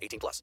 18 plus.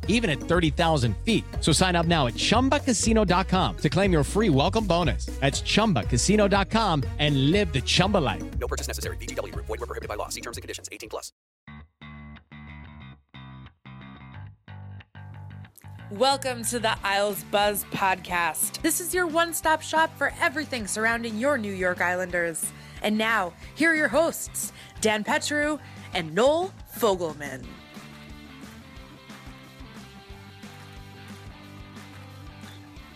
even at 30,000 feet. So sign up now at ChumbaCasino.com to claim your free welcome bonus. That's ChumbaCasino.com and live the Chumba life. No purchase necessary. VGW Group. Void were prohibited by law. See terms and conditions. 18 plus. Welcome to the Isles Buzz podcast. This is your one stop shop for everything surrounding your New York Islanders. And now, here are your hosts, Dan Petru and Noel Fogelman.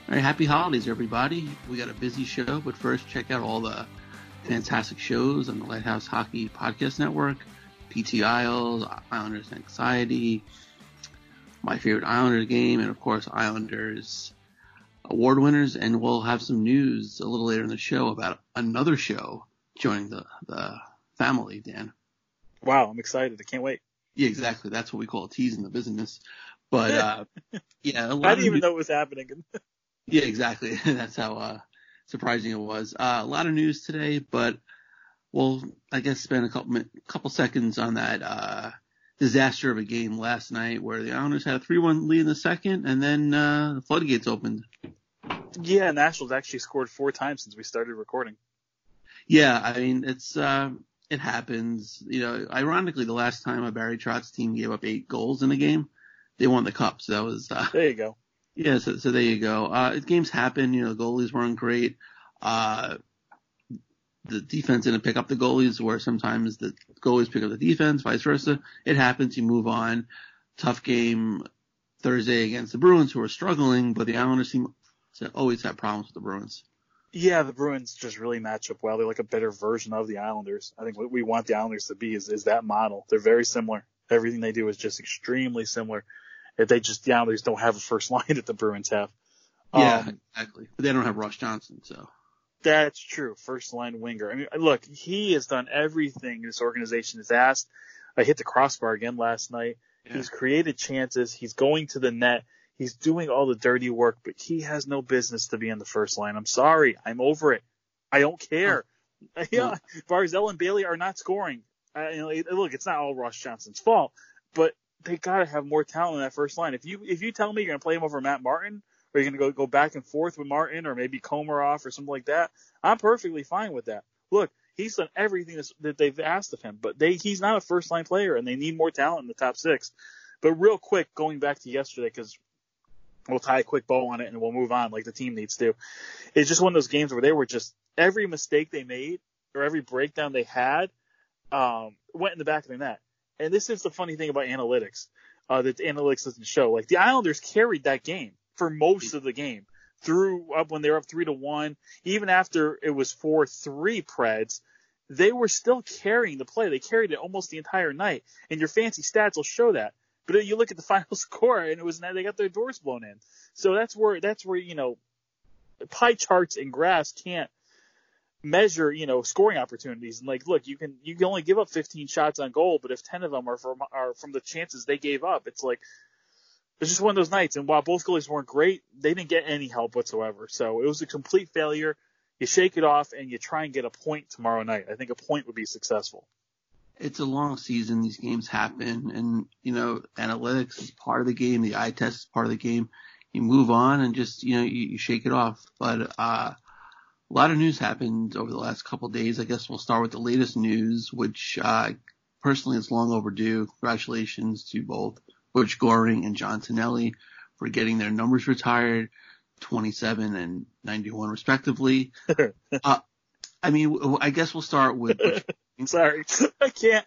All right, happy holidays, everybody. We got a busy show, but first, check out all the fantastic shows on the Lighthouse Hockey Podcast Network PT Isles, Islanders Anxiety, My Favorite Islanders Game, and of course, Islanders award winners. And we'll have some news a little later in the show about another show joining the, the family, Dan. Wow, I'm excited. I can't wait. Yeah, exactly. That's what we call a tease in the business. But, uh, yeah, I didn't even know it was happening. Yeah, exactly. That's how uh, surprising it was. Uh, a lot of news today, but we'll, I guess, spend a couple couple seconds on that uh, disaster of a game last night where the Islanders had a 3-1 lead in the second, and then uh, the floodgates opened. yeah, Nashville actually scored four times since we started recording. Yeah, I mean, it's uh, it happens. You know, ironically, the last time a Barry Trotz team gave up eight goals in a game, they won the cup. So that was uh, There you go. Yeah, so, so there you go. Uh, games happen. You know, the goalies weren't great. Uh, the defense didn't pick up the goalies, where sometimes the goalies pick up the defense, vice versa. It happens. You move on. Tough game Thursday against the Bruins, who are struggling, but the Islanders seem to always have problems with the Bruins. Yeah, the Bruins just really match up well. They're like a better version of the Islanders. I think what we want the Islanders to be is, is that model. They're very similar. Everything they do is just extremely similar. If they just Islanders don't have a first line that the Bruins have. Yeah, Um, exactly. But they don't have Ross Johnston, so. That's true. First line winger. I mean, look, he has done everything this organization has asked. I hit the crossbar again last night. Yeah. He's created chances. He's going to the net. He's doing all the dirty work, but he has no business to be in the first line. I'm sorry. I'm over it. I don't care. Yeah, Barzal and Bailey are not scoring. Uh, you know, look, it's not all Ross Johnston's fault, but they gotta have more talent in that first line. If you if you tell me you're gonna play him over Matt Martin, or you're gonna go go back and forth with Martin, or maybe Komarov or something like that, I'm perfectly fine with that. Look, he's done everything that they've asked of him, but they he's not a first line player, and they need more talent in the top six. But real quick, going back to yesterday, because we'll tie a quick bow on it and we'll move on like the team needs to. It's just one of those games where they were just every mistake they made or every breakdown they had um, went in the back of their net. And this is the funny thing about analytics uh, that analytics doesn't show. Like the Islanders carried that game for most of the game through up when they were up three to one, even after it was four three Preds. they were still carrying the play. They carried it almost the entire night, and your fancy stats will show that. But you look at the final score, and it was they got their doors blown in. So that's where that's where you know pie charts and graphs can't measure you know scoring opportunities. And like, look, you can you can only give up 15 shots on goal, but if 10 of them are from are from the chances they gave up, it's like it's just one of those nights. And while both goalies weren't great, they didn't get any help whatsoever. So it was a complete failure. You shake it off and you try and get a point tomorrow night. I think a point would be successful it's a long season. These games happen, and you know, analytics is part of the game. The eye test is part of the game. You move on and just you know you, you shake it off. But uh, a lot of news happened over the last couple of days. I guess we'll start with the latest news, which uh, personally is long overdue. Congratulations to both Butch Goring and John Tonelli for getting their numbers retired, 27 and 91 respectively. uh, I mean, I guess we'll start with Butch Sorry, I can't.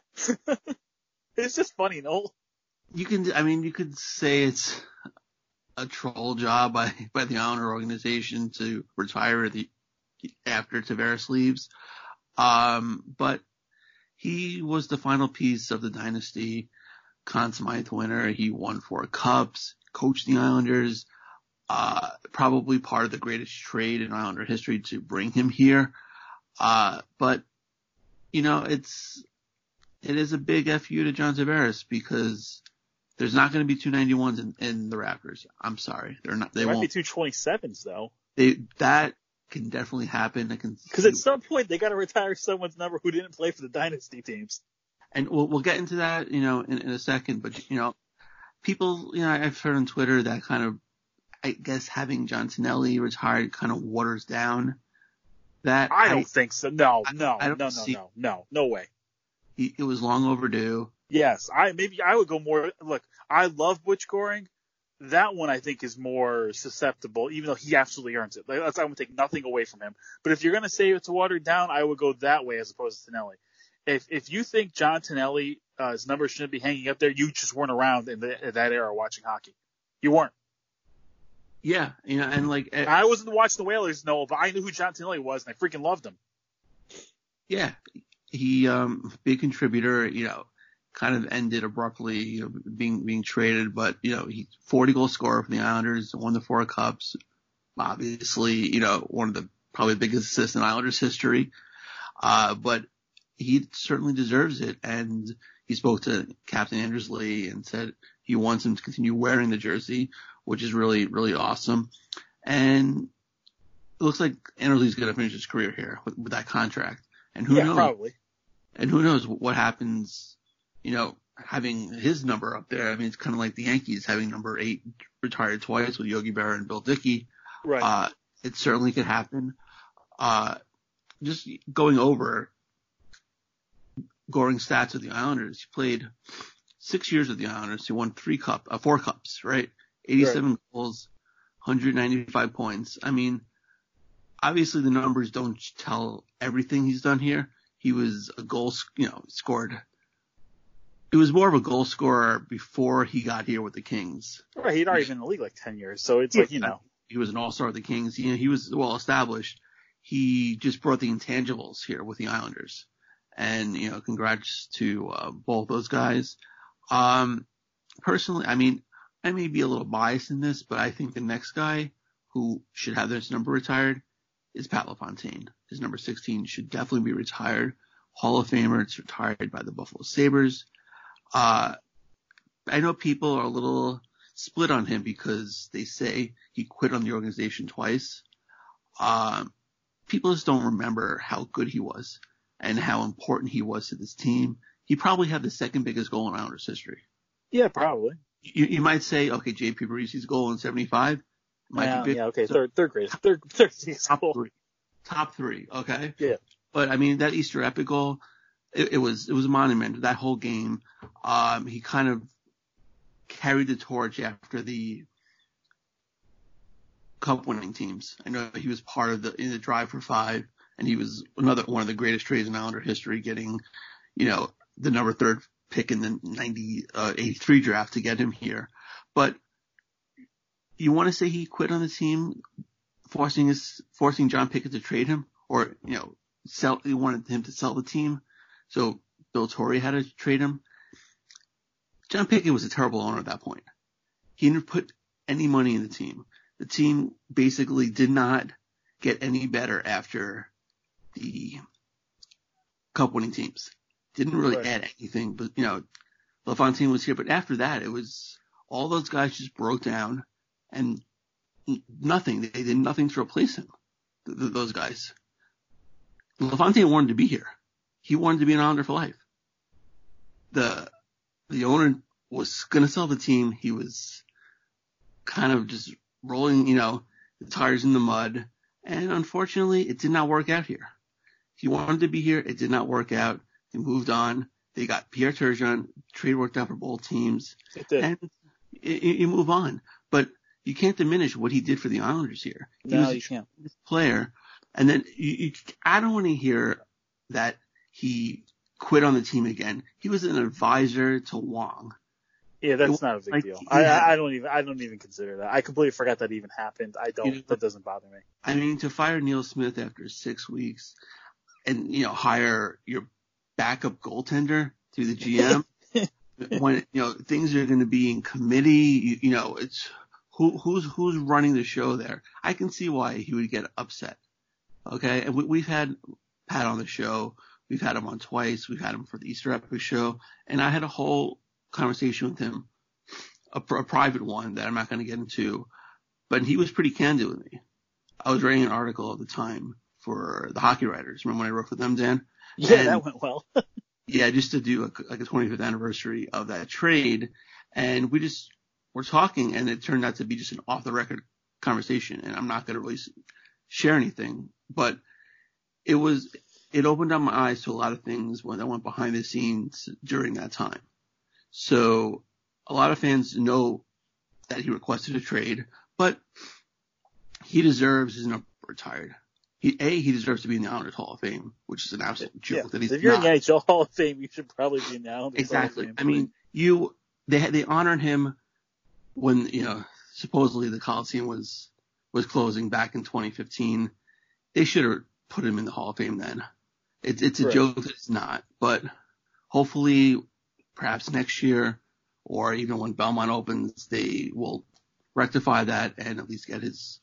it's just funny, no. You can, I mean, you could say it's a troll job by by the Islander organization to retire the after Tavares leaves. Um, but he was the final piece of the dynasty. Conn Smythe winner. He won four cups, coached the Islanders. Uh, probably part of the greatest trade in Islander history to bring him here. Uh, but you know, it's it is a big fu to John Tavares because there's not going to be 291s in, in the Raptors. I'm sorry, they're not. They there won't. might be 227s though. They that can definitely happen. I can because at some point they got to retire someone's number who didn't play for the dynasty teams. And we'll we'll get into that, you know, in, in a second. But you know, people, you know, I've heard on Twitter that kind of, I guess, having John Tonelli retired kind of waters down that I don't I, think so. No, no, I, no, no, see, no, no, no way. It was long overdue. Yes, I maybe I would go more. Look, I love Butch Goring. That one I think is more susceptible, even though he absolutely earns it. Like, that's, I would take nothing away from him. But if you're gonna say it's watered down, I would go that way as opposed to Tonelli. If if you think John Tonelli uh, his numbers shouldn't be hanging up there, you just weren't around in, the, in that era watching hockey. You weren't. Yeah, you know, and like I wasn't watching the Whalers, no, but I knew who John Tonelli was, and I freaking loved him. Yeah, he um big contributor. You know, kind of ended abruptly, you know, being being traded, but you know, he 40 goal scorer for the Islanders, won the four cups. Obviously, you know, one of the probably biggest assists in Islanders history. Uh, but he certainly deserves it, and he spoke to Captain Anders Lee and said he wants him to continue wearing the jersey, which is really, really awesome. And it looks like Anders Lee's going to finish his career here with, with that contract. And who yeah, knows? Probably. And who knows what happens, you know, having his number up there. I mean, it's kind of like the Yankees having number eight retired twice with Yogi Berra and Bill Dickey. Right. Uh, it certainly could happen. Uh, just going over Goring stats with the Islanders, he played six years with the Islanders. He won three cup, uh, four cups, right? 87 right. goals, 195 points. I mean, obviously the numbers don't tell everything he's done here. He was a goal, you know, scored. It was more of a goal scorer before he got here with the Kings. Right, he'd already been in the league like 10 years, so it's like, you know. He was an all-star with the Kings. You know, he was well established. He just brought the intangibles here with the Islanders. And, you know, congrats to uh, both those guys. Um, personally, I mean, I may be a little biased in this, but I think the next guy who should have this number retired is Pat LaFontaine. His number 16 should definitely be retired. Hall of Famer. It's retired by the Buffalo Sabres. Uh, I know people are a little split on him because they say he quit on the organization twice. Um, people just don't remember how good he was and how important he was to this team. He probably had the second biggest goal in Islanders history. Yeah, probably. You, you might say, okay, JP Parise's goal in 75 might yeah, be big. Yeah, okay, so, third, third grade, third, third top goal. three, top three, okay. Yeah. But I mean, that Easter epic goal, it, it was, it was a monument. That whole game, um, he kind of carried the torch after the cup winning teams. I know he was part of the, in the drive for five and he was another one of the greatest trades in Islander history, getting, you know, the number third pick in the 90, uh, 83 draft to get him here. But you want to say he quit on the team, forcing his, forcing John Pickett to trade him, or you know, sell. He wanted him to sell the team, so Bill Torrey had to trade him. John Pickett was a terrible owner at that point. He didn't put any money in the team. The team basically did not get any better after the cup winning teams. Didn't really Right. add anything, but you know, LaFontaine was here. But after that, it was all those guys just broke down and nothing. They did nothing to replace him. Th- those guys. LaFontaine wanted to be here. He wanted to be an Islander for life. The the owner was going to sell the team. He was kind of just rolling, you know, the tires in the mud. And unfortunately, it did not work out here. He wanted to be here. It did not work out. He moved on. They got Pierre Turgeon. Trade worked out for both teams. It did. And you, you move on. But you can't diminish what he did for the Islanders here. He no, was a you can't. player. And then you, you, I don't want to hear that he quit on the team again. He was an advisor to Wang. Yeah, that's not a big like deal. I, I I don't even I don't even consider that. I completely forgot that even happened. I don't. You know- that doesn't bother me. I mean, to fire Neil Smith after six weeks and, you know, hire your backup goaltender to the GM when, you know, things are going to be in committee, you, you know, it's who, who's, who's running the show there. I can see why he would get upset. Okay. And we, we've had Pat on the show. We've had him on twice. We've had him for the Easter Epic show and I had a whole conversation with him, a, a private one that I'm not going to get into, but he was pretty candid with me. I was writing an article at the time for the hockey writers. Remember when I wrote for them, Dan? Yeah, And- that went well. Yeah, just to do a, like a 25th anniversary of that trade. And we just were talking and it turned out to be just an off the record conversation. And I'm not going to really share anything, but it was, it opened up my eyes to a lot of things when I went behind the scenes during that time. So a lot of fans know that he requested a trade, but he deserves his number retired. He, A, he deserves to be in the Islanders Hall of Fame, which is an absolute joke Yeah. that he's If you're not. in the NHL Hall of Fame, you should probably be in the Islanders Hall of Exactly. Fame. I mean, you they they honored him when you know supposedly the Coliseum was was closing back in 2015. They should have put him in the Hall of Fame then. It's it's a Right. joke that it's not, but hopefully, perhaps next year or even when Belmont opens, they will rectify that and at least get his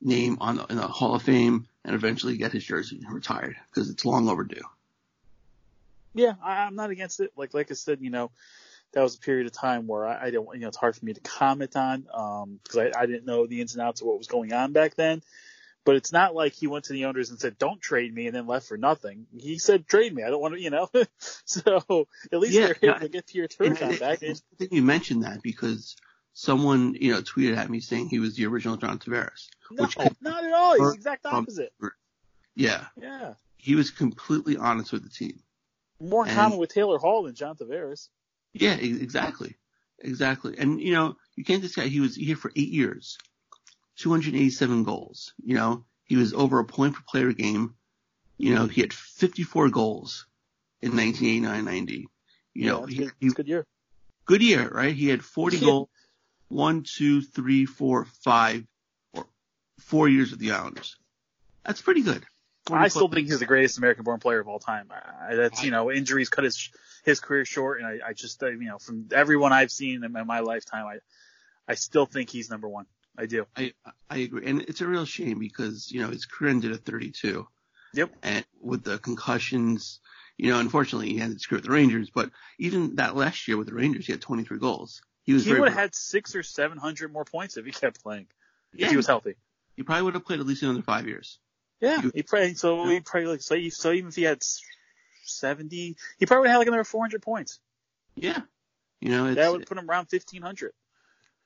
name on the, in the Hall of Fame and eventually get his jersey retired because it's long overdue. yeah, I, I'm not against it. Like like I said, you know, that was a period of time where I, I don't, you know, it's hard for me to comment on um because I, I didn't know the ins and outs of what was going on back then. But it's not like he went to the owners and said, "Don't trade me," and then left for nothing. He said, "Trade me. I don't want to," you know. so at least Yeah, they're able to get to your turn back. good that you mentioned that because someone, you know, tweeted at me saying he was the original John Tavares. No, which not at all. He's the exact opposite. Yeah, Yeah, he was completely honest with the team. more And- common with Taylor Hall than John Tavares. Yeah, exactly, exactly. And you know, you can't discount he was here for eight years, 287 goals. You know, he was over a point per player game. You know, he had 54 goals in 1989-90. You Yeah, know, it's he, good, he a good year. good year, right? He had 40 Yeah. goals, one, two, three, four, five, or four years with the Islanders. That's pretty good. I still think he's the greatest American-born player of all time. I, that's you know injuries cut his his career short, and I, I just uh, you know from everyone I've seen in my, my lifetime, I I still think he's number one. I do. I I agree, and it's a real shame because you know his career ended at 32. Yep. And with the concussions, you know, unfortunately he ended his career with the Rangers. But even that last year with the Rangers, he had 23 goals. He was He would have had six or seven hundred more points if he kept playing. yeah, If he was healthy. he probably would have played at least another five years. Yeah, You- he probably so he probably like so, so even if he had seventy, he probably would have like another four hundred points. Yeah. You know, it's, That would put him around fifteen hundred.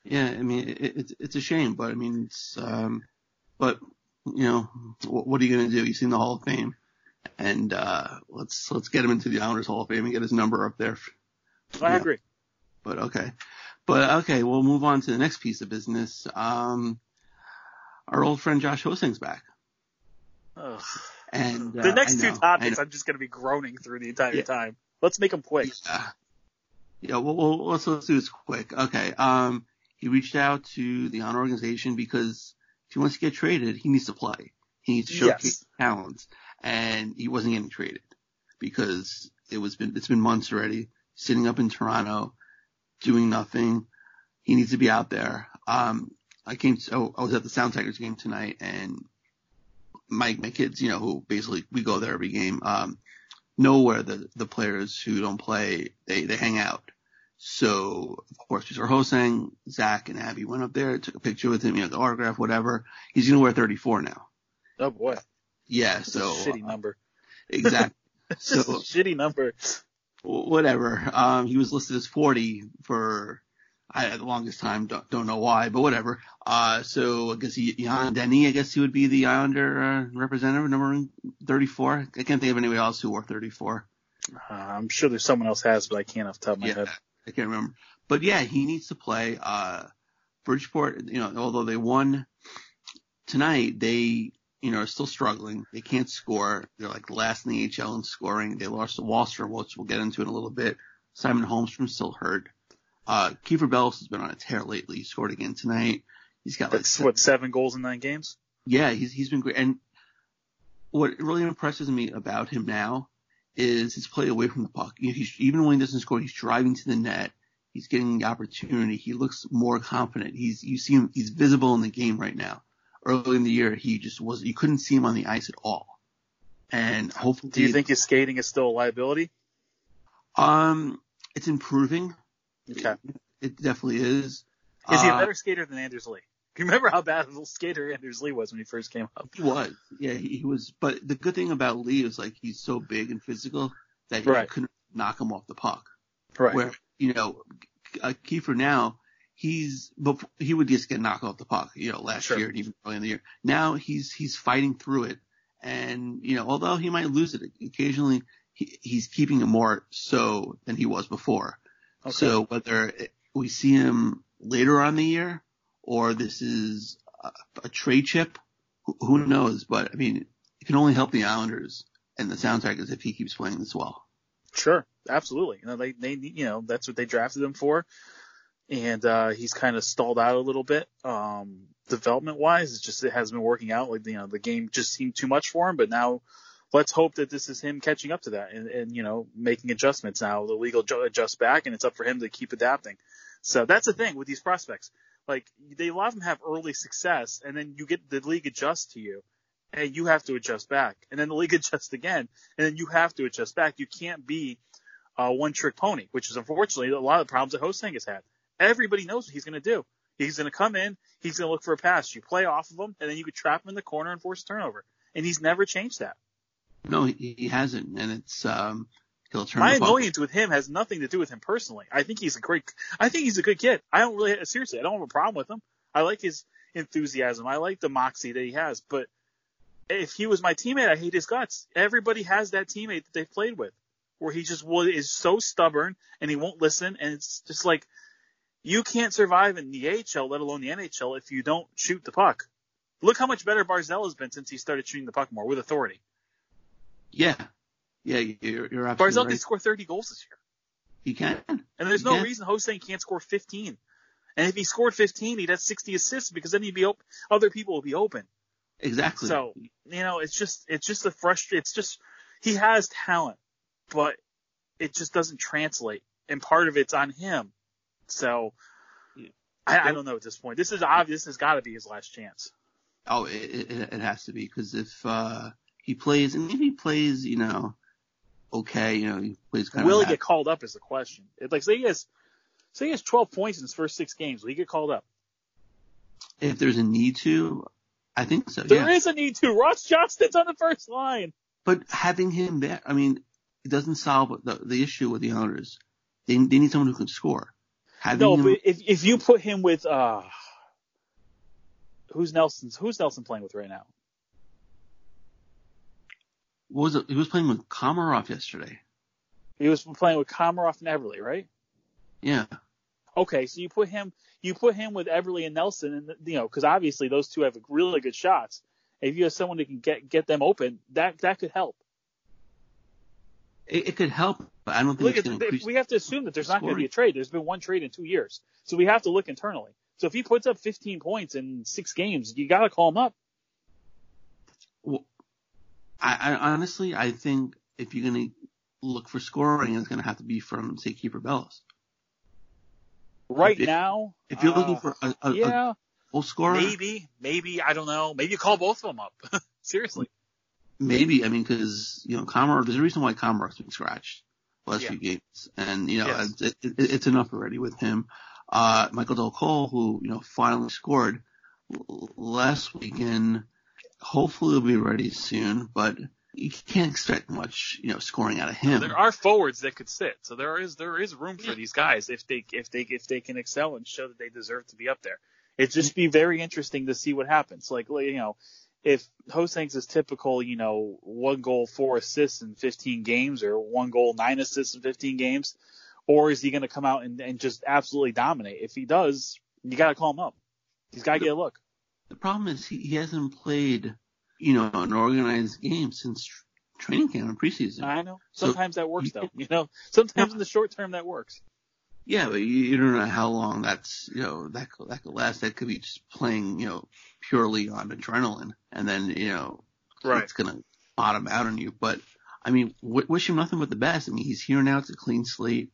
Yeah, I mean, it, it's it's a shame, but I mean, it's um, but you know, what, what are you gonna do? He's in the Hall of Fame, and uh, let's let's get him into the Islanders Hall of Fame and get his number up there. I agree. But okay, but okay, we'll move on to the next piece of business. Um, our old friend Josh Ho-Sang's back, Ugh. and uh, the next I two topics, know. I'm just going to be groaning through the entire Yeah. time. Let's make them quick. Yeah. Yeah, well, well let's, let's do this quick. Okay. Um, he reached out to the honor organization because if he wants to get traded, he needs to play. He needs to showcase Yes. talents. and he wasn't getting traded because it was been it's been months already sitting up in Toronto doing nothing. He needs to be out there. Um, I came, to, I was at the Sound Tigers game tonight and my, my kids, you know, who basically we go there every game, um, know where the, the players who don't play, they, they hang out. So of course, Mr. Ho-Sang, Zach and Abby went up there, took a picture with him, you know, the autograph, whatever. He's to wear 34 now. Oh boy. Yeah. That's so shitty uh, number. exactly. So So- shitty number. whatever. Um, he was listed as 40 for I, the longest time. Don't, don't know why, but whatever. Uh, so I guess he, Jan Denny, I guess he would be the Islander uh, representative, number 34. I can't think of anybody else who wore 34. Uh, I'm sure there's someone else has, but I can't off the top of my Yeah, head. I can't remember. But yeah, he needs to play. Uh, Bridgeport, you know, although they won tonight, they, you know, are still struggling. They can't score. They're like last in the HL in scoring. They lost to Wahlstrom, which we'll get into in a little bit. Simon Holmstrom's still hurt. Uh, Kieffer Bellows has been on a tear lately. He scored again tonight. He's got like That's se- what seven goals in nine games. yeah, he's he's been great. And what really impresses me about him now is his play away from the puck. You know, he's, even when he doesn't score, he's driving to the net. He's getting the opportunity. He looks more confident. He's you see him. He's visible in the game right now. Early in the year, he just was. You couldn't see him on the ice at all. And hopefully, Do you think his skating is still a liability? um, it's improving. Okay. It definitely is. Is he a Uh, better skater than Anders Lee? You remember how bad of a skater Anders Lee was when he first came up? He was. Yeah, he, he was. But the good thing about Lee is like he's so big and physical that you Right. couldn't knock him off the puck. Right. Where you know, uh, Kieffer now he's but he would just get knocked off the puck. You know, last Sure. year and even early in the year. Now he's he's fighting through it, and you know, although he might lose it occasionally, he, he's keeping it more so than he was before. Okay. So whether we see him later on the year or this is a, a trade chip, who, who knows? But I mean, it can only help the Islanders and the Sound is if he keeps playing this well. Sure, absolutely. You know, they they you know that's what they drafted him for, and uh, he's kind of stalled out a little bit. Um, development wise, it's just it hasn't been working out. Like you know, the game just seemed too much for him. But now, let's hope that this is him catching up to that and, and you know making adjustments. Now the league will ju- adjust back, and it's up for him to keep adapting. So that's the thing with these prospects. Like they a lot of them have early success, and then you get the league adjusts to you, and you have to adjust back, and then the league adjusts again, and then you have to adjust back. You can't be a one trick pony, which is unfortunately a lot of the problems that Ho-Sang has had. Everybody knows what he's going to do. He's going to come in, he's going to look for a pass. You play off of him, and then you could trap him in the corner and force a turnover. And he's never changed that. No, he, hasn't, and it's um. My annoyance with him has nothing to do with him personally. I think he's a great. I think he's a good kid. I don't really seriously. I don't have a problem with him. I like his enthusiasm. I like the moxie that he has. But if he was my teammate, I hate his guts. Everybody has that teammate that they've played with, where he just was is so stubborn and he won't listen. And it's just like you can't survive in the AHL, let alone the NHL, if you don't shoot the puck. Look how much better Barzal has been since he started shooting the puck more with authority. Yeah, yeah, you're, you're absolutely Barzal right. can score 30 goals this year. He can. And there's no Yeah. reason Ho-Sang can't score 15. And if he scored 15, he'd have 60 assists because then he'd be open. Other people would be open. Exactly. So, you know, it's just, it's just a frustration. It's just, he has talent, but it just doesn't translate. And part of it's on him. So, I, I don't know at this point. This is obvious. This has got to be his last chance. Oh, it, it, it has to be because if uh he plays and if he plays, you know, okay, you know, he plays kind Will of he get called up is the question. It, like, say he has, say he has 12 points in his first six games. Will he get called up? if there's a need to, I think so. There is yeah. a need to. Ross Johnston's on the first line. But having him there, I mean, it doesn't solve the the issue with the owners. They they need someone who can score. Having No, him, but if if you put him with uh who's Nelson's who's Nelson playing with right now? What was it? He was playing with Komarov yesterday. He was playing with Komarov and Eberle, right? Yeah. Okay, so you put him you put him with Eberle and Nelson, and you know because obviously those two have really good shots. If you have someone that can get get them open, that that could help. It, it could help, but I don't think Look, it's we have to assume that there's not going to be a trade. There's been one trade in two years, so we have to look internally. So if he puts up 15 points in six games, you got to call him up. Well, I, I honestly, I think if you're going to look for scoring, it's going to have to be from, say, Kieffer Bellows. Right If- now, If you're looking uh, for a, a, a yeah, goal scorer, maybe, maybe I don't know. Maybe you call both of them up. Seriously. maybe. I mean, because you know, Comar, there's a reason why Comar's been scratched the last Yeah. few games, and you know, Yes. it, it, it's enough already with him. Uh, Michael Dal Colle, who you know finally scored last weekend, hopefully will be ready soon, but you can't expect much, you know, scoring out of him. There are forwards that could sit, so there is there is room for these guys if they if they if they can excel and show that they deserve to be up there. It'd just be very interesting to see what happens. Like you know, if Ho-Sangs is typical, you know, one goal, four assists in 15 games, or one goal, nine assists in 15 games, or is he going to come out and, and just absolutely dominate? If he does, you got to call him up. He's got to get a look. The problem is he, he hasn't played, you know, an organized game since training camp and preseason. I know. So- Sometimes that works though. You know, sometimes in the short term that works. Yeah, but you, you don't know how long that's, you know, that could, that could last. That could be just playing, you know, purely on adrenaline, and then, you know, Right. it's gonna bottom out on you. But I mean, w- wish him nothing but the best. I mean, he's here now. It's a clean slate.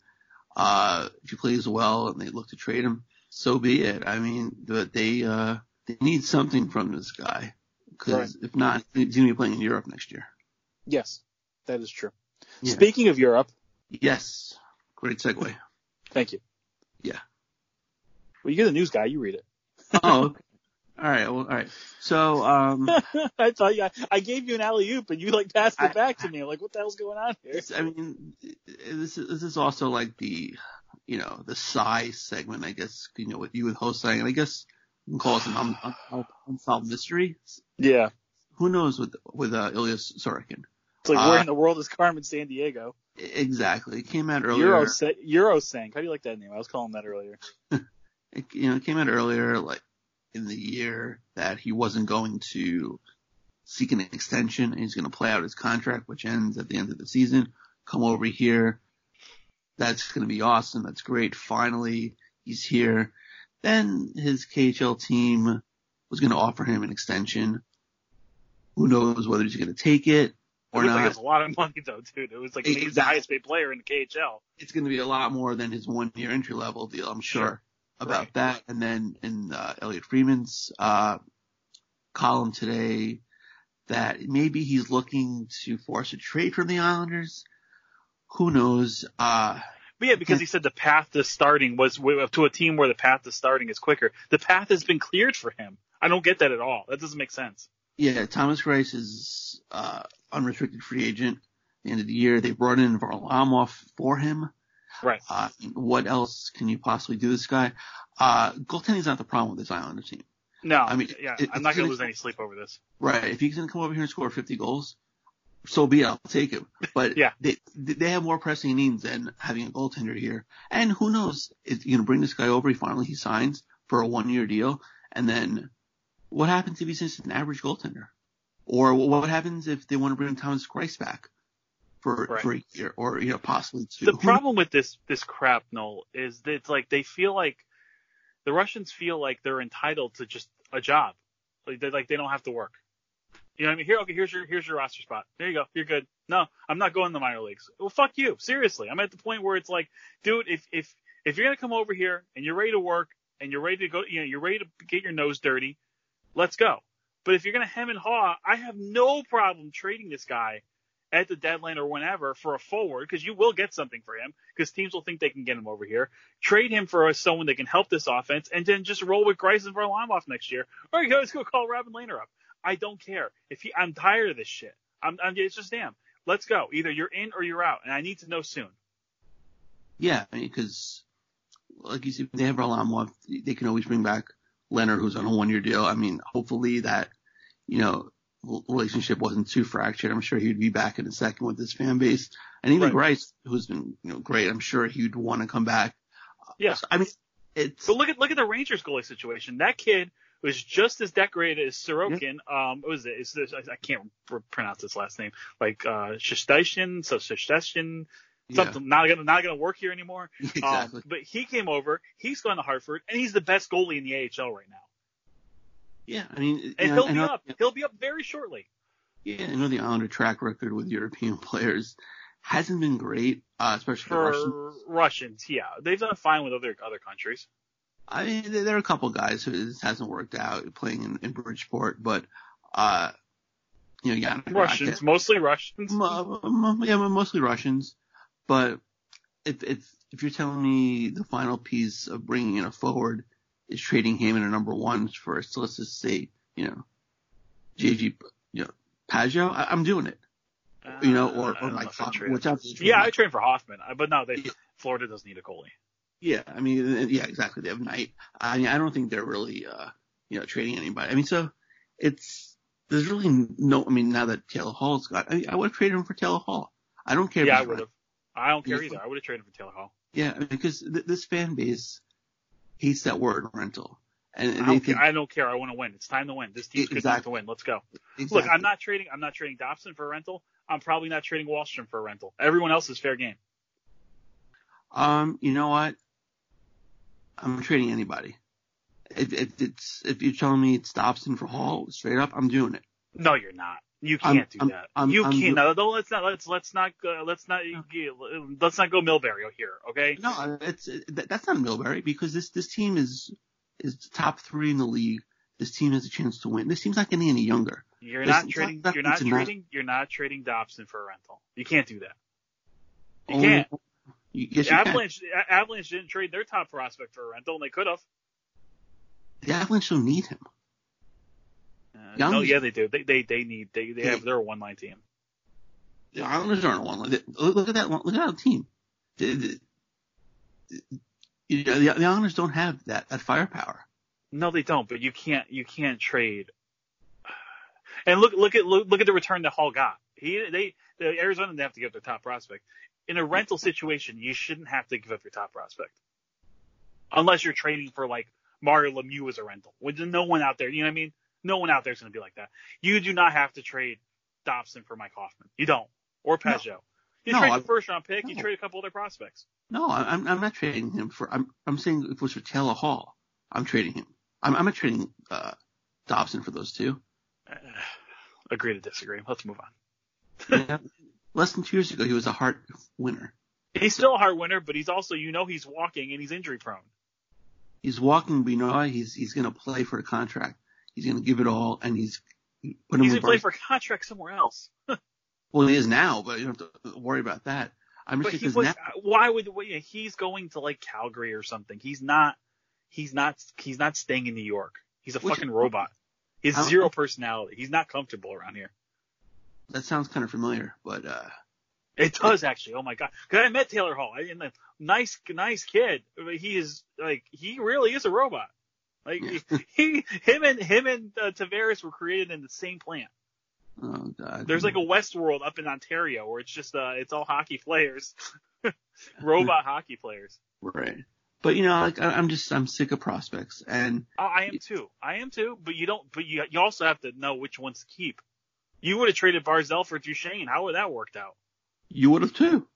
Uh, if he plays well and they look to trade him, so be it. I mean, but they uh they need something from this guy because Right. if not, he's gonna be playing in Europe next year. Yes, that is true. Yeah. Speaking of Europe, Yes, great segue. thank you. Yeah. Well, you're the news guy. You read it. oh, okay. all right. Well, all right. So, um, I thought you, I gave you an alley oop and you like passed it I- back to me. I'm like, what the hell's going on here? I mean, this is, this is also like the, you know, the size segment, I guess, you know, with you with Ho-Sang, and I guess can call it an un, un, unsolved mystery. Yeah. Who knows with, with, uh, Ilyas Sorokin? It's like, Uh, where in the world is Carmen Sandiego? Exactly. It came out earlier. Euro, Euro Sank. How do you like that name? I was calling that earlier. it, you know, it came out earlier, like in the year that he wasn't going to seek an extension and he's going to play out his contract, which ends at the end of the season. Come over here. That's going to be awesome. That's great. Finally, he's here. Then his KHL team was going to offer him an extension. Who knows whether he's going to take it It or like not? it's a lot of money though, dude. It was like he was the highest paid player in the KHL. it's going to be a lot more than his one year entry level deal, I'm sure, Sure. about Right. that. And then in uh, Elliotte Friedman's uh, column today, that maybe he's looking to force a trade from the Islanders. Who knows? Uh, But yeah, because he said the path to starting was to a team where the path to starting is quicker. The path has been cleared for him. I don't get that at all. That doesn't make sense. yeah, Thomas Greiss is uh, unrestricted free agent. At the end of the year, they brought in Varlamov for him. Right. Uh, what else can you possibly do this guy? Uh, goaltending's not the problem with this Islander team. No, I mean, yeah, it- I'm not going to lose any sleep over this. Right. If he's going to come over here and score 50 goals, so be it. I'll take it. But Yeah. they they have more pressing needs than having a goaltender here. And who knows? If going to bring this guy over, he finally he signs for a one year deal, and then what happens if he's just an average goaltender? Or what happens if they want to bring Thomas Greiss back for Right. for a year, or you know possibly two? The problem with this this crap, Noel, is that it's like they feel like the Russians feel like they're entitled to just a job, like they like they don't have to work. You know what I mean? Here, okay, here's your here's your roster spot. There you go. You're good. No, I'm not going to the minor leagues. Well, fuck you. Seriously, I'm at the point where it's like, dude, if if if you're gonna come over here and you're ready to work and you're ready to go, you know, you're ready to get your nose dirty, let's go. But if you're gonna hem and haw, I have no problem trading this guy at the deadline or whenever for a forward because you will get something for him because teams will think they can get him over here. Trade him for someone that can help this offense and then just roll with and Varlamov next year. Or let's go call Robin Lehner up. I don't care if he. I'm tired of this shit. I'm. I'm it's just damn. Let's go. Either you're in or you're out, and I need to know soon. Yeah, I mean, because like you said, they have Varlamov. They can always bring back Lehner, who's on a one-year deal. I mean, hopefully that you know relationship wasn't too fractured. I'm sure he'd be back in a second with his fan base, and even Right. Greiss, who's been you know great. I'm sure he'd want to come back. Yeah. So, I mean, it's But look at look at the Rangers goalie situation. That kid was just as decorated as Sorokin. Um, what was it? It's this, I I can't pr- pronounce his last name. Like uh, Shestashin, so Shestashin, yeah, something not gonna not gonna work here anymore. Um, exactly. but he came over. He's going to Hartford, and he's the best goalie in the AHL right now. yeah, I mean, And he'll I be know- up. He'll be up very shortly. Yeah, I know the Islander track record with European players hasn't been great, uh, especially for, For Russians. Russians, yeah, they've done fine with other other countries. I mean, there are a couple guys who this hasn't worked out playing in, in Bridgeport, but uh, you know, yeah, Russians, mostly Russians. Mo- mo- yeah, mostly Russians. But if if if you're telling me the final piece of bringing in a forward is trading him in a number one for, so let's just say, you know, JG, you know, Pageau, I, I'm doing it. You know, or- Uh, or know like if I'd Hoff- trade which. I've- yeah, I trained for Hoffman, uh, but no, they Yeah. Florida doesn't need a goalie. Yeah, I mean, yeah, exactly. They have Knight. I mean, I don't think they're really, uh, you know, trading anybody. I mean, so it's there's really no. I mean, now that Taylor Hall's got, I, mean, I would have traded him for Taylor Hall. I don't care. Yeah, I would have. I don't care either. I would have traded for Taylor Hall. Yeah, I mean, because th- this fan base hates that word rental, and I don't, think care. I don't care. I want to win. It's time to win. This team's good enough to win. Let's go. exactly. Look, I'm not trading. I'm not trading Dobson for a rental. I'm probably not trading Wahlstrom for a rental. Everyone else is fair game. Um, you know what? I'm trading anybody. If, if it's if you're telling me it's Dobson for Hall, straight up, I'm doing it. No, you're not. You I'm- can't do I'm- that. I'm- you I'm can't. do- No, no, let's not. Let's let's not. Uh, let's not. Let's not go Milbury here. Okay. No, it's that, that's not Milbury because this this team is is top three in the league. This team has a chance to win. This team's not getting any younger. You're Listen, not it's trading. not- You're not it's not- trading. You're not trading Dobson for a rental. You can't do that. You Only- can't. Yes, can. Avalanche. Avalanche didn't trade their top prospect for a rental, and they could have. The Avalanche don't need him. Uh, no, yeah, they do. They they they need. They they Yeah. have. They're a one line team. The Islanders aren't one. Look, look at that. Look at that team. The, the, you know, the, the Islanders don't have that that firepower. No, they don't. But you can't. You can't trade. And look, look at look, look at the return that Hall got. He they the Arizona didn't have to give up their top prospect. In a rental situation, you shouldn't have to give up your top prospect, unless you're trading for like Mario Lemieux as a rental. With no one out there, you know what I mean? No one out there is going to be like that. You do not have to trade Dobson for Mike Hoffman. You don't, or Pageau. You No, trade I- the first round pick. You trade a couple other prospects. No, I'm I'm not trading him for. I'm I'm saying if it was for Taylor Hall, I'm trading him. I'm I'm not trading uh, Dobson for those two. Uh, agree to disagree. Let's move on. Yeah. Less than two years ago, he was a Hart winner. He's still a Hart winner, but he's also, you know, he's walking and he's injury prone. He's walking, but you know? He's he's going to play for a contract. He's going to give it all, and he's put him He's in gonna play for a contract somewhere else. Well, he is now, but you don't have to worry about that. I'm But just he was, now, uh, why would he's going to like Calgary or something? He's not. He's not. He's not staying in New York. He's a Which- fucking robot. He's zero personality. He's not comfortable around here. That sounds kind of familiar, but uh, It does actually. Oh my god. Cause I met Taylor Hall. I, and a nice, nice kid. But He is like he really is a robot. Like Yeah. he, him and him and uh, Tavares were created in the same plant. oh god, There's like a Westworld up in Ontario where it's just uh it's all hockey players, robot hockey players. right. But you know, like I'm just I'm sick of prospects, and Oh, I am too. I am too. But you don't. But you you also have to know which ones to keep. You would have traded Barzal for Duchene. How would that worked out? you would have too.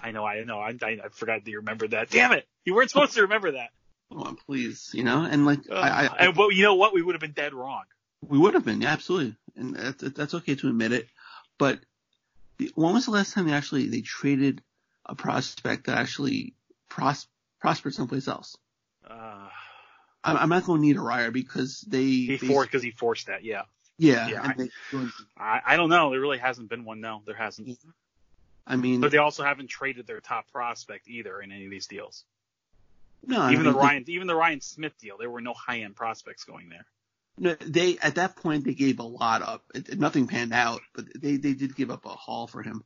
I know. I know. I, I, I forgot that you remembered that. Damn it! You weren't supposed to remember that. Come on, please, you know, and like I, I, I and but you know what? We would have been dead wrong. we would have been, yeah, absolutely, and that's, that's okay to admit it. But the, when was the last time they actually they traded a prospect that actually pros, prospered someplace else? Uh, I'm, I'm not going to need a Ryer because they, he forced because he forced that. Yeah. Yeah, yeah, they, I, I don't know. There really hasn't been one. No, there hasn't. I mean, But they also haven't traded their top prospect either in any of these deals. no, I Even mean, the they- Ryan, even the Ryan Smyth deal, there were no high end prospects going there. No, they at that point they gave a lot up. It- nothing panned out, but they they did give up a haul for him.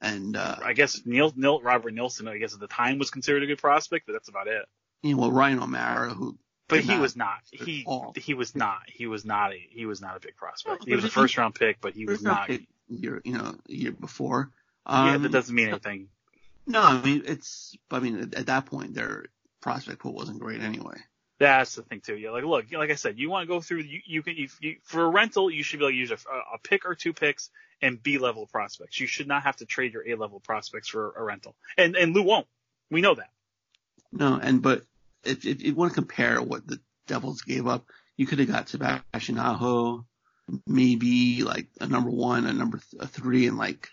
And uh, I guess Neil, Neil Robert Nilsson, I guess at the time was considered a good prospect, but that's about it. you know, well, Ryan O'Marra, who But he not was not. He he was not. He was not a he was not a big prospect. He was a he- first round pick, but he was not. year, you know, a year before. Yeah, Um, that doesn't mean anything. No, I mean it's. I mean at, at that point their prospect pool wasn't great anyway. That's the thing too. Yeah, like look, like I said, you want to go through. You, you can if you, for a rental, you should be able to use a, a pick or two picks and B level prospects. You should not have to trade your A level prospects for a rental. And and Lou won't. We know that. No, and but if if you want to compare what the Devils gave up, you could have got Sebastian Aho, maybe like a number one, a number th- a three, and like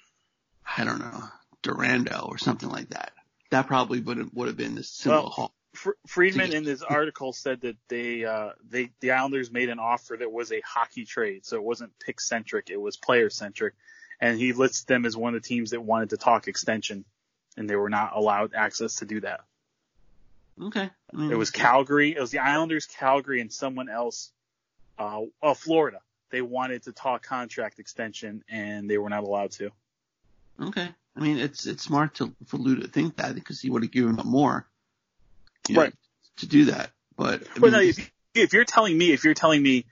I don't know Durando or something like that. That probably would have would have been the similar Well, haul. Fr- Friedman in this article said that they uh, they the Islanders made an offer that was a hockey trade, so it wasn't pick centric, it was player centric, and he lists them as one of the teams that wanted to talk extension, and they were not allowed access to do that. Okay. I mean, It was Calgary, it was the Islanders, Calgary, and someone else, uh, oh Florida. They wanted to talk contract extension, and they were not allowed to. Okay. I mean, it's it's smart to for Lou to think that because he would have given up more, you know, Right. to do that. But I Well, mean, no, if, if you're telling me, if you're telling me,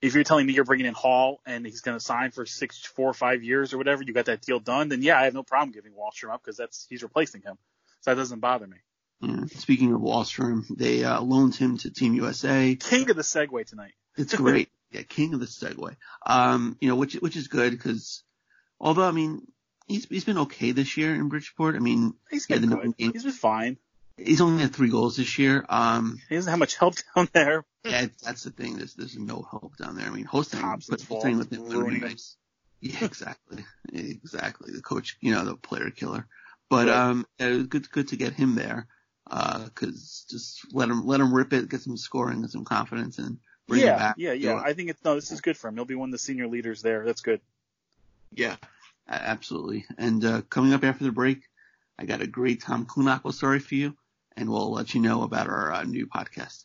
if you're telling me you're bringing in Hall and he's going to sign for six, four or five years or whatever, you got that deal done, then yeah, I have no problem giving Wahlstrom up because that's he's replacing him, so that doesn't bother me. Yeah, speaking of Wahlstrom, they uh, loaned him to Team USA. King of the Segway tonight. It's great. yeah, king of the Segway. Um, you know, which which is good because although I mean he's he's been okay this year in Bridgeport. I mean He's been good. He's been fine. he's only had three goals this year. Um, He doesn't have much help down there. yeah, that's the thing. There's there's no help down there. I mean, Ho-Sang but Ho-Sang with him would be nice. Yeah, exactly, exactly. The coach, you know, the player killer. But Right. um, it was good good to get him there. Uh 'cause just let him let him rip it, get some scoring and some confidence, and bring him yeah, back. yeah, yeah. uh, I think it's no. This is good for him. He'll be one of the senior leaders there. That's good. Yeah, absolutely. And uh, coming up after the break, I got a great Tom Kühnhackl story for you, and we'll let you know about our uh, new podcast.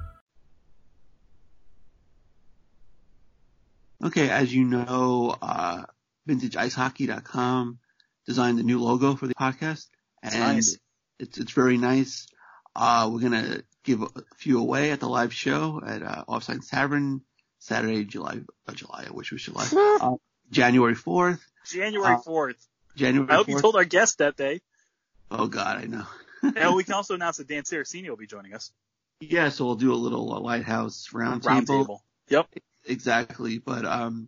Okay, as you know, uh, VintageIceHockey.com designed the new logo for the podcast, and nice. it's it's very nice. Uh, we're gonna give a few away at the live show at uh, Offside Tavern Saturday, July uh, July. I wish it was July. uh, January fourth. January Uh, fourth. January. I hope you told our guest that day. Oh God, I know. and we can also announce that Dan Saraceni will be joining us. Yeah, so we'll do a little uh, lighthouse round, Round table. table. Yep. Exactly. But um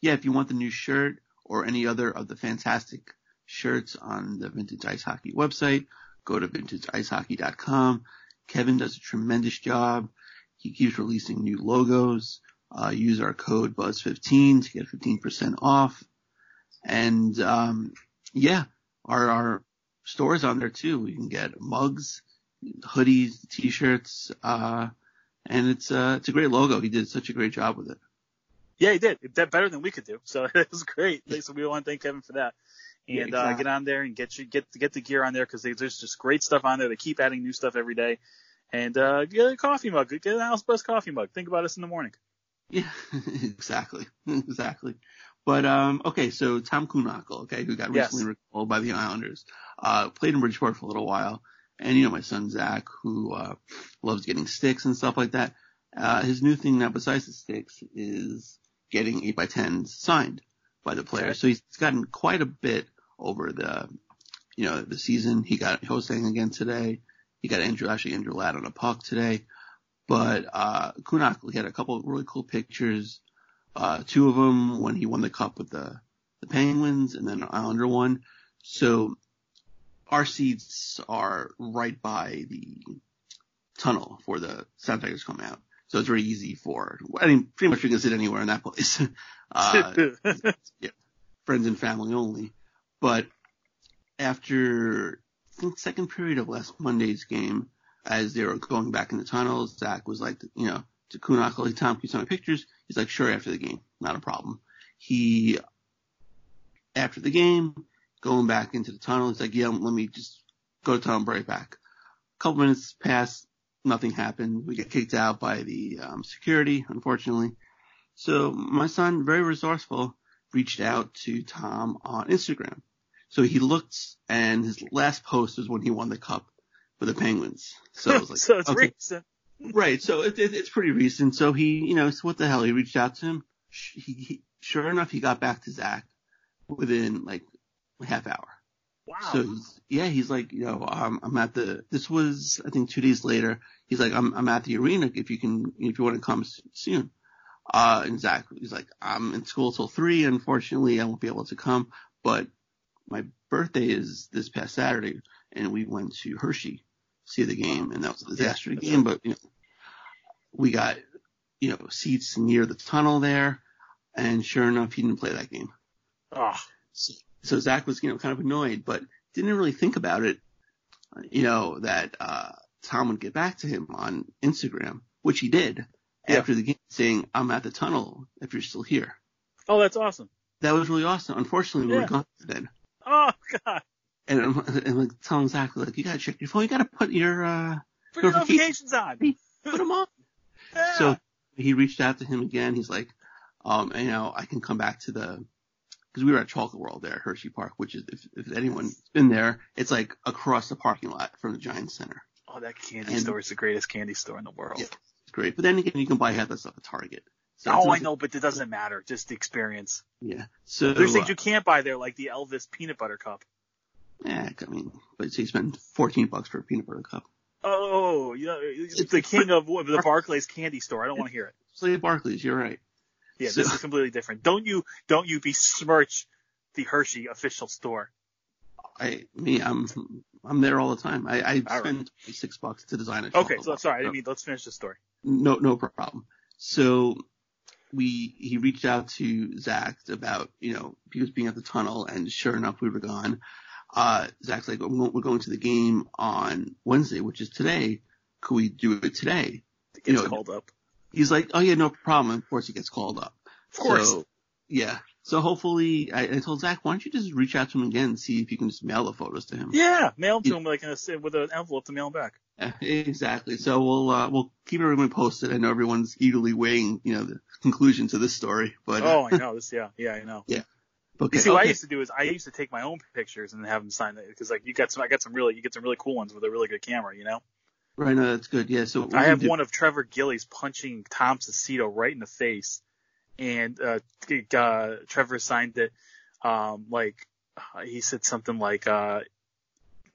yeah, if you want the new shirt or any other of the fantastic shirts on the Vintage Ice Hockey website, go to vintageicehockey.com. Kevin does a tremendous job. He keeps releasing new logos. Uh, use our code BUZZ15 to get 15% off. And um yeah, our our stores on there too. You can get mugs, hoodies, t-shirts, uh and it's uh it's a great logo. He did such a great job with it. Yeah, he did. It did better than we could do. So it was great. So we want to thank Kevin for that. And Yeah, uh, get on there and get you get get the gear on there because there's just great stuff on there. They keep adding new stuff every day. And uh, get a coffee mug. Get an Alice Buzz coffee mug. Think about us in the morning. Yeah, exactly, exactly. But um, okay, so Tom Kühnhackl, okay, who got Yes. recently recalled by the Islanders, uh, played in Bridgeport for a little while, and you know my son Zach, who uh, loves getting sticks and stuff like that. Uh, his new thing now, besides the sticks, is getting eight by tens signed by the players. So he's gotten quite a bit over the, you know, the season. He got Ho-Sang again today. He got Andrew, actually Andrew Ladd on a puck today. But, uh, Kunak, he had a couple of really cool pictures. Uh, two of them when he won the cup with the, the Penguins and then an Islander one. So our seats are right by the tunnel for the Sound Tigers come out. So it's very easy for, I mean, pretty much we can sit anywhere in that place. uh, friends and family only. But after think second period of last Monday's game, as they were going back in the tunnels, Zach was like, you know, to Kunak, like, Tom, can you send me pictures? He's like, sure, after the game. Not a problem. He, after the game, going back into the tunnel, he's like, yeah, let me just go to the tunnel and right back. A couple minutes pass, nothing happened. We get kicked out by the um, security, unfortunately. So my son, very resourceful, reached out to Tom on Instagram. So he looked, and his last post was when he won the cup for the Penguins. So like, so it's okay, recent. right. So it, it, it's pretty recent. So he, you know, so what the hell? He reached out to him. he, he sure enough he got back to Zach within like half hour. Wow. So he's, yeah, he's like, you know, um, I'm at the. This was I think two days later. He's like, I'm I'm at the arena if you can if you want to come soon. Uh, and Zach, he's like, I'm in school till three. Unfortunately, I won't be able to come, but my birthday is this past Saturday, and we went to Hershey to see the game, and that was a disaster that's game. But you know, we got you know seats near the tunnel there, and sure enough, he didn't play that game. oh, So, so Zach was, you know, kind of annoyed, but didn't really think about it, you know, that, uh, Tom would get back to him on Instagram, which he did Yeah. after the game saying, I'm at the tunnel if you're still here. oh, that's awesome. That was really awesome. Unfortunately, we were gone then. Oh God. And I'm, and like telling Zach, like, you gotta check your phone. You gotta put your, uh, Put your Notifications. notifications on. put them on. Yeah. So he reached out to him again. He's like, um, you know, I can come back to the, because we were at Chocolate World there at Hershey Park, which is, if, if anyone's been there, it's like across the parking lot from the Giant Center. oh, that candy and- store is the greatest candy store in the world. Yeah. It's great. But then again, you can buy half that stuff at Target. So oh, I know, but it doesn't matter. Just the experience. Yeah. So, There's things uh, you can't buy there, like the Elvis peanut butter cup. yeah, I mean, but you spend 14 bucks for a peanut butter cup. Oh, you know, it's the king of the Barclays candy store. I don't want to hear it. So Barclays, you're right. Yeah, So- this is completely different. Don't you don't you besmirch the Hershey official store. I, me, I'm, I'm there all the time. I, I All spend six bucks to design a Okay, so sorry, I didn't mean let's finish the story. No, no problem. So we, he reached out to Zach about, you know, he was being at the tunnel and sure enough we were gone. Uh, Zach's like, we're we're going to the game on Wednesday, which is today. Could we do it today? It You know, called up. He's like, oh yeah, no problem. Of course he gets called up. Of course. So, yeah. So hopefully, I, I told Zach, why don't you just reach out to him again and see if you can just mail the photos to him? yeah, mail them to him like in a, with an envelope to mail him back. Yeah, exactly. So we'll uh, we'll keep everyone posted. I know everyone's eagerly waiting, you know, the conclusion to this story. But Oh, I know this. Yeah, yeah, I know. Yeah. Okay, You see, what I used to do is I used to take my own pictures and have them sign it because like you got some, I got some really, you get some really cool ones with a really good camera, you know. Right. No, that's good. Yeah. So I have do- one of Trevor Gillies punching Tom Sestito right in the face, and uh, uh, Trevor signed it. Um, like uh, he said something like, uh,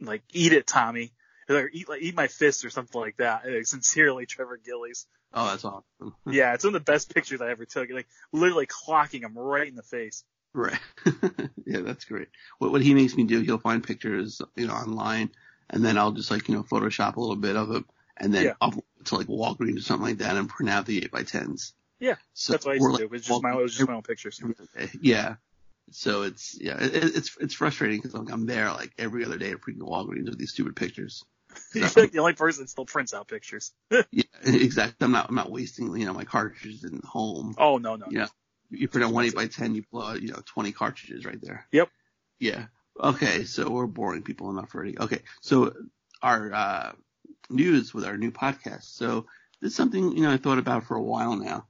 like "Eat it, Tommy," or "Eat like eat my fist" or something like that. Uh, sincerely, Trevor Gillies. Oh, that's awesome. Yeah, it's one of the best pictures I ever took. Like literally clocking him right in the face. Right. yeah, that's great. What what he makes me do, he'll find pictures, you know, online, and then I'll just like you know Photoshop a little bit of it, and then Yeah. I'll go to like Walgreens or something like that and print out the eight by tens. Yeah, So That's what I used to like, do. It was just my, it was just my own pictures. Yeah. So it's yeah, it, it's it's frustrating because like, I'm there like every other day at freaking Walgreens with these stupid pictures. You're like the only person that still prints out pictures. Yeah, exactly. I'm not I'm not wasting you know my cartridges in home. Oh no, no. Yeah. You print out one eight by ten, you blow out you know twenty cartridges right there. Yep. Yeah. Okay, so we're boring people enough already. Okay, so our uh, news with our new podcast. So this is something you know I thought about for a while now,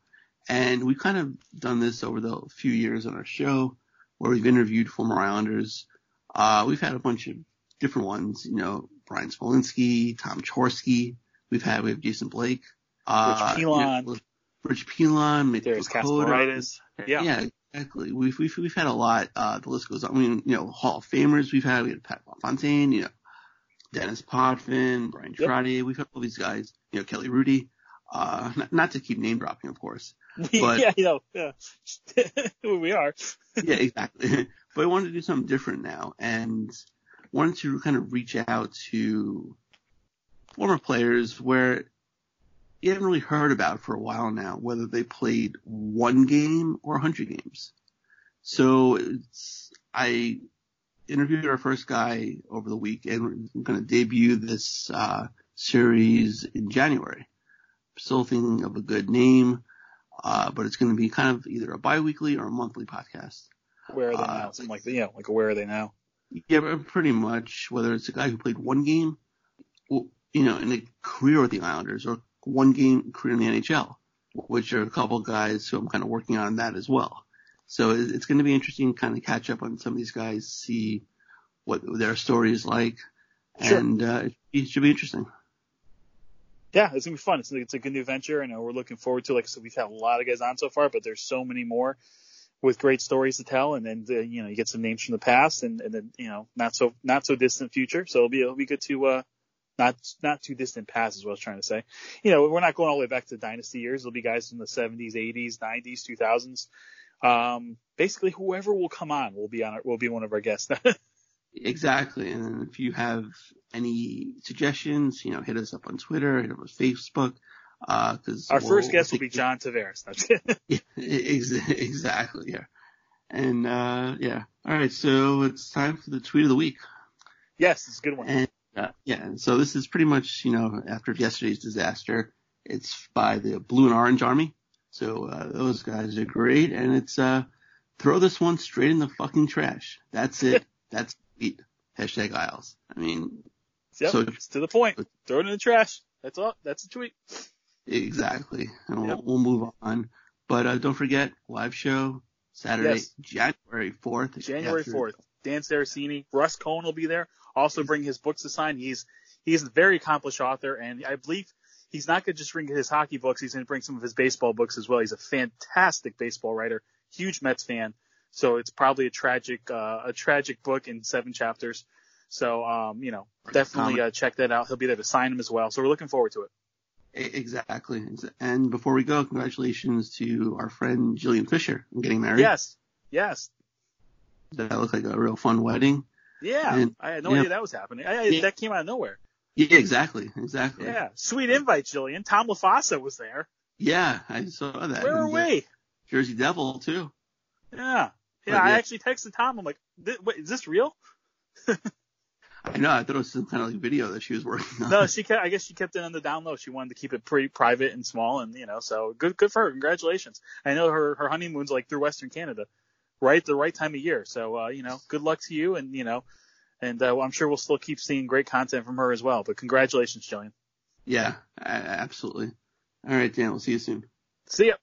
and we've kind of done this over the few years on our show, where we've interviewed former Islanders. Uh, we've had a bunch of different ones. You know, Bryan Smolinski, Tom Chorske. We've had we have Jason Blake, uh, Rich Pilon. Rich Pilon, Lakota. Yeah. Yeah, exactly. We've, we've, we've had a lot, uh, the list goes on. I mean, you know, Hall of Famers we've had, we had Pat Fontaine, you know, Denis Potvin, Bryan Yep. Trottier, we've had all these guys, you know, Kelly Hrudey, uh, not, not to keep name dropping, of course. But- yeah, you know, yeah. Who we are. yeah, exactly. but I wanted to do something different now and wanted to kind of reach out to former players where you haven't really heard about for a while now, whether they played one game or a hundred games. So it's, I interviewed our first guy over the week and we're going to debut this, uh, series in January. Still thinking of a good name, uh, but it's going to be kind of either a bi-weekly or a monthly podcast. Where are they Uh, now? Something like. Yeah, like where are they now? Yeah, pretty much whether it's a guy who played one game, you know, in a career with the Islanders or one game career in the NHL, which are a couple guys who I'm kind of working on that as well. So it's going to be interesting to kind of catch up on some of these guys, see what their story is like, Sure. and uh, it should be interesting. Yeah, it's gonna be fun. It's, it's a good new venture, and we're looking forward to. Like I said, we've had a lot of guys on so far, but there's so many more with great stories to tell, and then uh, you know you get some names from the past, and, and then you know not so not so distant future. So it'll be it'll be good to uh, not not too distant past is what I was trying to say. You know, we're not going all the way back to dynasty years. There'll be guys from the 70s, 80s, 90s, 2000s. Um, basically, whoever will come on will be on our, will be one of our guests. Exactly. And if you have any suggestions, you know, hit us up on Twitter, hit us on Facebook. Uh, cause our we'll- first guest will be John Tavares. That's it. Yeah, ex- exactly. Yeah. And, uh, yeah. All right. So it's time for the tweet of the week. yes, it's a good one. And, uh, yeah. And so this is pretty much, you know, after yesterday's disaster, it's by the Blue and Orange Army. So, uh, those guys are great. And it's, uh, throw this one straight in the fucking trash. That's it. That's tweet. Hashtag Isles. I mean, Yep, so- it's to the point. Throw it in the trash. That's all. That's a tweet. Exactly. And we'll, Yep. we'll move on. But uh, don't forget, live show Saturday, Yes. January 4th. January 4th. Dan Saraceni, Russ Cohen will be there. Also bring his books to sign. He's he's a very accomplished author, and I believe he's not going to just bring his hockey books. He's going to bring some of his baseball books as well. He's a fantastic baseball writer, huge Mets fan. So it's probably a tragic uh, a tragic book in seven chapters. So um, you know, definitely uh, check that out. He'll be there to sign them as well. So we're looking forward to it. Exactly. And before we go, congratulations to our friend Jillian Fisher on getting married. Yes, yes, That looked like a real fun wedding. yeah. And- I had no idea that was happening. I, I, Yeah. That came out of nowhere. Yeah, exactly. Exactly. Yeah, sweet invite, Jillian. Tom LaFossa was there. Yeah, I saw that. Where are uh, we? Jersey Devil too. Yeah. But Yeah, I yeah. actually texted Tom. I'm like, wait, is this real? I know. I thought it was some kind of like video that she was working on. No, she kept, I guess she kept it on the down low. She wanted to keep it pretty private and small and, you know, so good, good for her. Congratulations. I know her, her honeymoon's like through Western Canada, right? The right time of year. So, uh, you know, good luck to you and, you know, and, uh, I'm sure we'll still keep seeing great content from her as well, but congratulations, Jillian. Yeah, absolutely. All right, Dan. We'll see you soon. See ya.